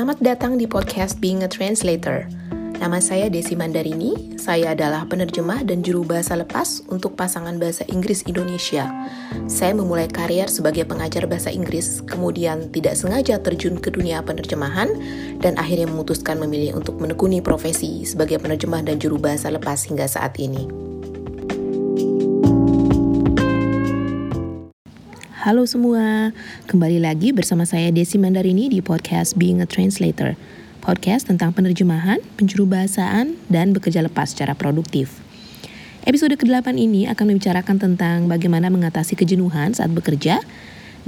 Selamat datang di podcast Being a Translator. Nama saya Desi Mandarini, saya adalah penerjemah dan juru bahasa lepas untuk pasangan bahasa Inggris Indonesia. Saya memulai karier sebagai pengajar bahasa Inggris, kemudian tidak sengaja terjun ke dunia penerjemahan, dan akhirnya memutuskan memilih untuk menekuni profesi sebagai penerjemah dan juru bahasa lepas hingga saat ini. Halo semua, kembali lagi bersama saya Desi Mandarini di podcast Being a Translator. Podcast tentang penerjemahan, penjuru bahasaan, dan bekerja lepas secara produktif. Episode ke-8 ini akan membicarakan tentang bagaimana mengatasi kejenuhan saat bekerja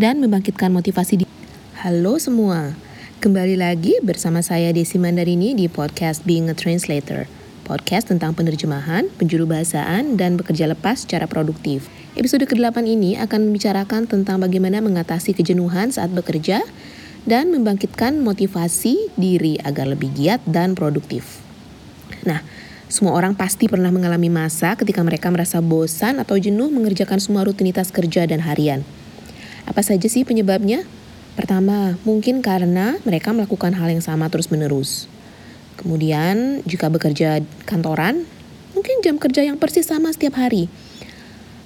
dan membangkitkan motivasi di Halo semua, kembali lagi bersama saya Desi Mandarini di podcast Being a Translator. Podcast tentang penerjemahan, penjuru bahasaan, dan bekerja lepas secara produktif. Episode ke-8 ini akan membicarakan tentang bagaimana mengatasi kejenuhan saat bekerja dan membangkitkan motivasi diri agar lebih giat dan produktif. Nah, semua orang pasti pernah mengalami masa ketika mereka merasa bosan atau jenuh mengerjakan semua rutinitas kerja dan harian. Apa saja sih penyebabnya? Pertama, mungkin karena mereka melakukan hal yang sama terus-menerus. Kemudian, jika bekerja kantoran, mungkin jam kerja yang persis sama setiap hari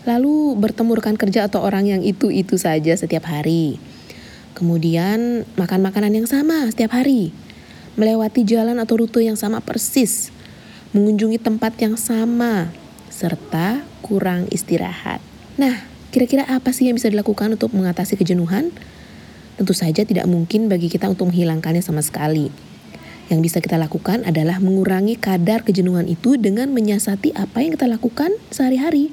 lalu bertemu rekan kerja atau orang yang itu-itu saja setiap hari. Kemudian makan makanan yang sama setiap hari, melewati jalan atau rute yang sama persis, mengunjungi tempat yang sama, serta kurang istirahat. Nah, kira-kira apa sih yang bisa dilakukan untuk mengatasi kejenuhan? Tentu saja tidak mungkin bagi kita untuk menghilangkannya sama sekali. Yang bisa kita lakukan adalah mengurangi kadar kejenuhan itu dengan menyiasati apa yang kita lakukan sehari-hari.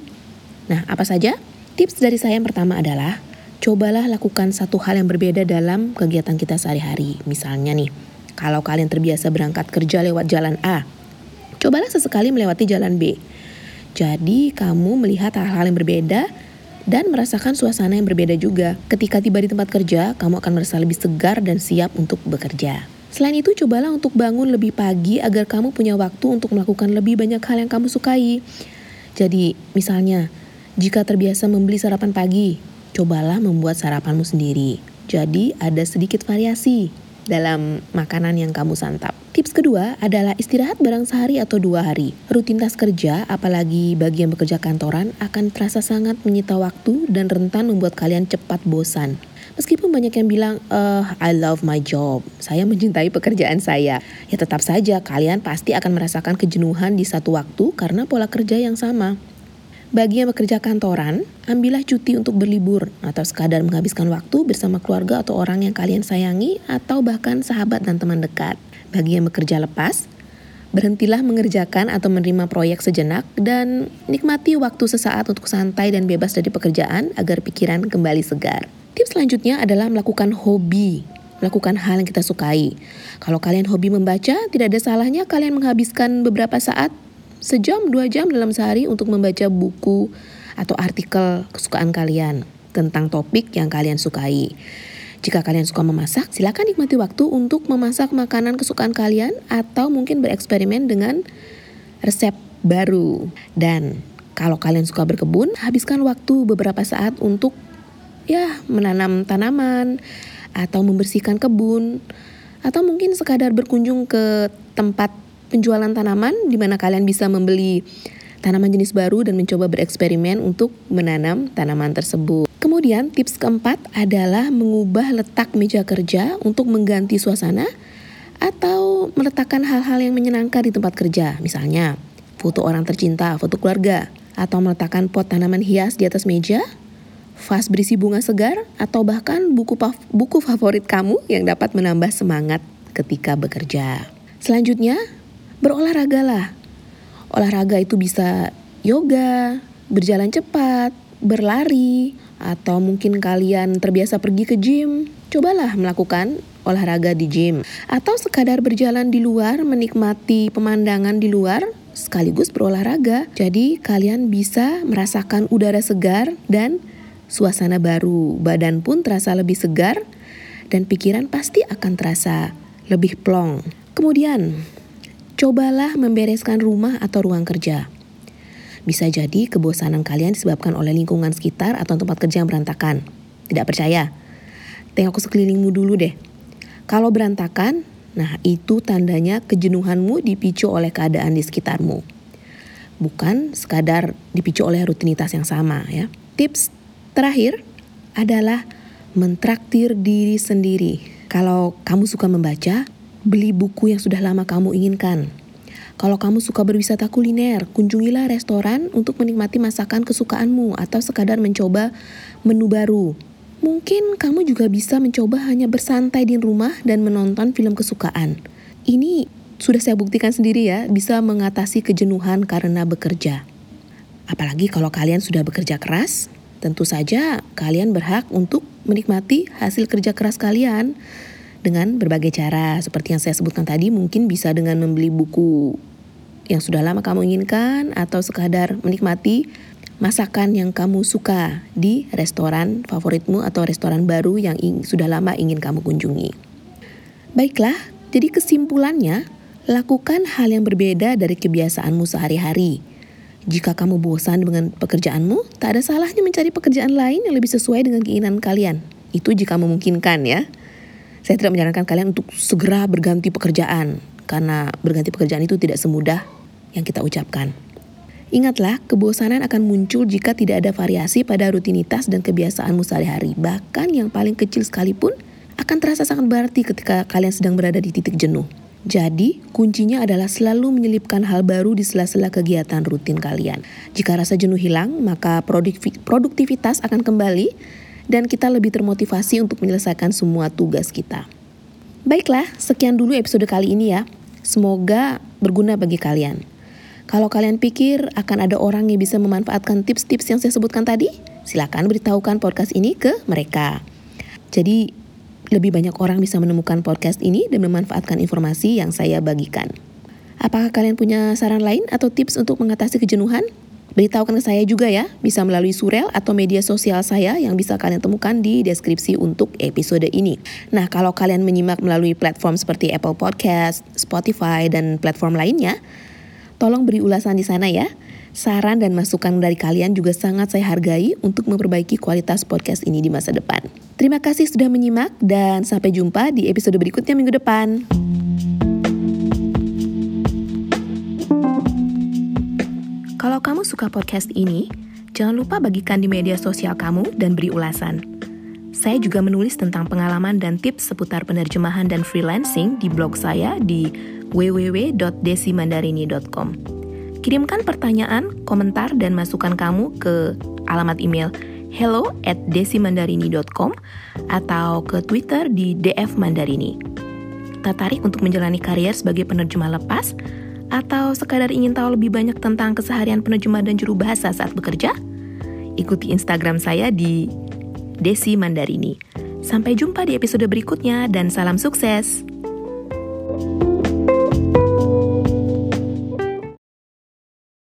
Nah, apa saja? Tips dari saya yang pertama adalah cobalah lakukan satu hal yang berbeda dalam kegiatan kita sehari-hari. Misalnya nih, kalau kalian terbiasa berangkat kerja lewat jalan A, cobalah sesekali melewati jalan B. Jadi, kamu melihat hal-hal yang berbeda dan merasakan suasana yang berbeda juga. Ketika tiba di tempat kerja, kamu akan merasa lebih segar dan siap untuk bekerja. Selain itu, cobalah untuk bangun lebih pagi agar kamu punya waktu untuk melakukan lebih banyak hal yang kamu sukai. Jadi, misalnya, jika terbiasa membeli sarapan pagi, cobalah membuat sarapanmu sendiri. Jadi ada sedikit variasi dalam makanan yang kamu santap. Tips kedua adalah istirahat barang sehari atau dua hari. Rutinitas kerja, apalagi bagi yang bekerja kantoran, akan terasa sangat menyita waktu dan rentan membuat kalian cepat bosan. Meskipun banyak yang bilang, uh, I love my job, saya mencintai pekerjaan saya. Ya tetap saja kalian pasti akan merasakan kejenuhan di satu waktu karena pola kerja yang sama. Bagi yang bekerja kantoran, ambillah cuti untuk berlibur atau sekadar menghabiskan waktu bersama keluarga atau orang yang kalian sayangi atau bahkan sahabat dan teman dekat. Bagi yang bekerja lepas, berhentilah mengerjakan atau menerima proyek sejenak dan nikmati waktu sesaat untuk santai dan bebas dari pekerjaan agar pikiran kembali segar. Tips selanjutnya adalah melakukan hobi melakukan hal yang kita sukai. Kalau kalian hobi membaca, tidak ada salahnya kalian menghabiskan beberapa saat sejam dua jam dalam sehari untuk membaca buku atau artikel kesukaan kalian tentang topik yang kalian sukai. Jika kalian suka memasak, silakan nikmati waktu untuk memasak makanan kesukaan kalian atau mungkin bereksperimen dengan resep baru. Dan kalau kalian suka berkebun, habiskan waktu beberapa saat untuk ya menanam tanaman atau membersihkan kebun atau mungkin sekadar berkunjung ke tempat penjualan tanaman di mana kalian bisa membeli tanaman jenis baru dan mencoba bereksperimen untuk menanam tanaman tersebut. Kemudian tips keempat adalah mengubah letak meja kerja untuk mengganti suasana atau meletakkan hal-hal yang menyenangkan di tempat kerja. Misalnya, foto orang tercinta, foto keluarga, atau meletakkan pot tanaman hias di atas meja, vas berisi bunga segar, atau bahkan buku buku favorit kamu yang dapat menambah semangat ketika bekerja. Selanjutnya, berolahragalah. Olahraga itu bisa yoga, berjalan cepat, berlari, atau mungkin kalian terbiasa pergi ke gym. Cobalah melakukan olahraga di gym atau sekadar berjalan di luar menikmati pemandangan di luar sekaligus berolahraga. Jadi kalian bisa merasakan udara segar dan suasana baru. Badan pun terasa lebih segar dan pikiran pasti akan terasa lebih plong. Kemudian, Cobalah membereskan rumah atau ruang kerja. Bisa jadi kebosanan kalian disebabkan oleh lingkungan sekitar atau tempat kerja yang berantakan. Tidak percaya? Tengok sekelilingmu dulu deh. Kalau berantakan, Nah, itu tandanya kejenuhanmu dipicu oleh keadaan di sekitarmu. Bukan sekadar dipicu oleh rutinitas yang sama ya. Tips terakhir adalah mentraktir diri sendiri. Kalau kamu suka membaca, beli buku yang sudah lama kamu inginkan. Kalau kamu suka berwisata kuliner, kunjungilah restoran untuk menikmati masakan kesukaanmu atau sekadar mencoba menu baru. Mungkin kamu juga bisa mencoba hanya bersantai di rumah dan menonton film kesukaan. Ini sudah saya buktikan sendiri ya, bisa mengatasi kejenuhan karena bekerja. Apalagi kalau kalian sudah bekerja keras, tentu saja kalian berhak untuk menikmati hasil kerja keras kalian dengan berbagai cara. Seperti yang saya sebutkan tadi, mungkin bisa dengan membeli buku yang sudah lama kamu inginkan atau sekadar menikmati masakan yang kamu suka di restoran favoritmu atau restoran baru yang sudah lama ingin kamu kunjungi. Baiklah, jadi kesimpulannya, lakukan hal yang berbeda dari kebiasaanmu sehari-hari. Jika kamu bosan dengan pekerjaanmu, tak ada salahnya mencari pekerjaan lain yang lebih sesuai dengan keinginan kalian. Itu jika memungkinkan ya. Saya tidak menyarankan kalian untuk segera berganti pekerjaan, karena berganti pekerjaan itu tidak semudah yang kita ucapkan. Ingatlah, kebosanan akan muncul jika tidak ada variasi pada rutinitas dan kebiasaanmu sehari-hari. Bahkan yang paling kecil sekalipun akan terasa sangat berarti ketika kalian sedang berada di titik jenuh. Jadi, kuncinya adalah selalu menyelipkan hal baru di sela-sela kegiatan rutin kalian. Jika rasa jenuh hilang, maka produktivitas akan kembali dan kita lebih termotivasi untuk menyelesaikan semua tugas kita. Baiklah, sekian dulu episode kali ini ya. Semoga berguna bagi kalian. Kalau kalian pikir akan ada orang yang bisa memanfaatkan tips-tips yang saya sebutkan tadi, silakan beritahukan podcast ini ke mereka. Jadi, lebih banyak orang bisa menemukan podcast ini dan memanfaatkan informasi yang saya bagikan. Apakah kalian punya saran lain atau tips untuk mengatasi kejenuhan? Beritahukan ke saya juga ya, bisa melalui surel atau media sosial saya yang bisa kalian temukan di deskripsi untuk episode ini. Nah, kalau kalian menyimak melalui platform seperti Apple Podcast, Spotify, dan platform lainnya, Tolong beri ulasan di sana ya. Saran dan masukan dari kalian juga sangat saya hargai untuk memperbaiki kualitas podcast ini di masa depan. Terima kasih sudah menyimak dan sampai jumpa di episode berikutnya minggu depan. Kalau kamu suka podcast ini, jangan lupa bagikan di media sosial kamu dan beri ulasan. Saya juga menulis tentang pengalaman dan tips seputar penerjemahan dan freelancing di blog saya di www.desimandarini.com. Kirimkan pertanyaan, komentar, dan masukan kamu ke alamat email hello at desimandarini.com atau ke Twitter di DF Mandarini. Tertarik untuk menjalani karier sebagai penerjemah lepas? Atau sekadar ingin tahu lebih banyak tentang keseharian penerjemah dan juru bahasa saat bekerja? Ikuti Instagram saya di Desi Mandarini. Sampai jumpa di episode berikutnya dan salam sukses. thank you